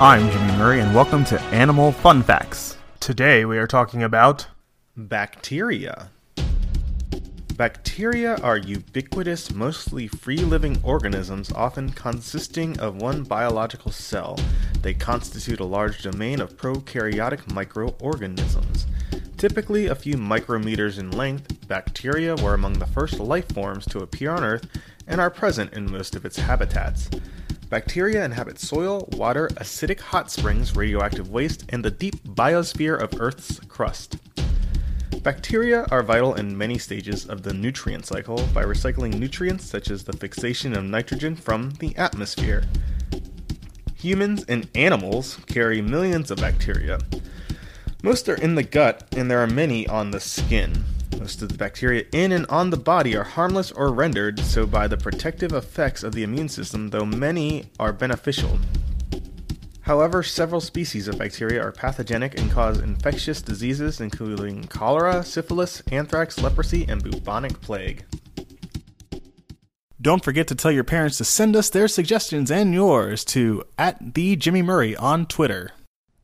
I'm Jimmy Murray, and welcome to Animal Fun Facts. Today we are talking about Bacteria. Bacteria are ubiquitous, mostly free living organisms, often consisting of one biological cell. They constitute a large domain of prokaryotic microorganisms. Typically a few micrometers in length, bacteria were among the first life forms to appear on Earth and are present in most of its habitats. Bacteria inhabit soil, water, acidic hot springs, radioactive waste, and the deep biosphere of Earth's crust. Bacteria are vital in many stages of the nutrient cycle by recycling nutrients such as the fixation of nitrogen from the atmosphere. Humans and animals carry millions of bacteria. Most are in the gut, and there are many on the skin. Most of the bacteria in and on the body are harmless or rendered so by the protective effects of the immune system, though many are beneficial. However, several species of bacteria are pathogenic and cause infectious diseases including cholera, syphilis, anthrax, leprosy, and bubonic plague. Don't forget to tell your parents to send us their suggestions and yours to at the Jimmy Murray on Twitter.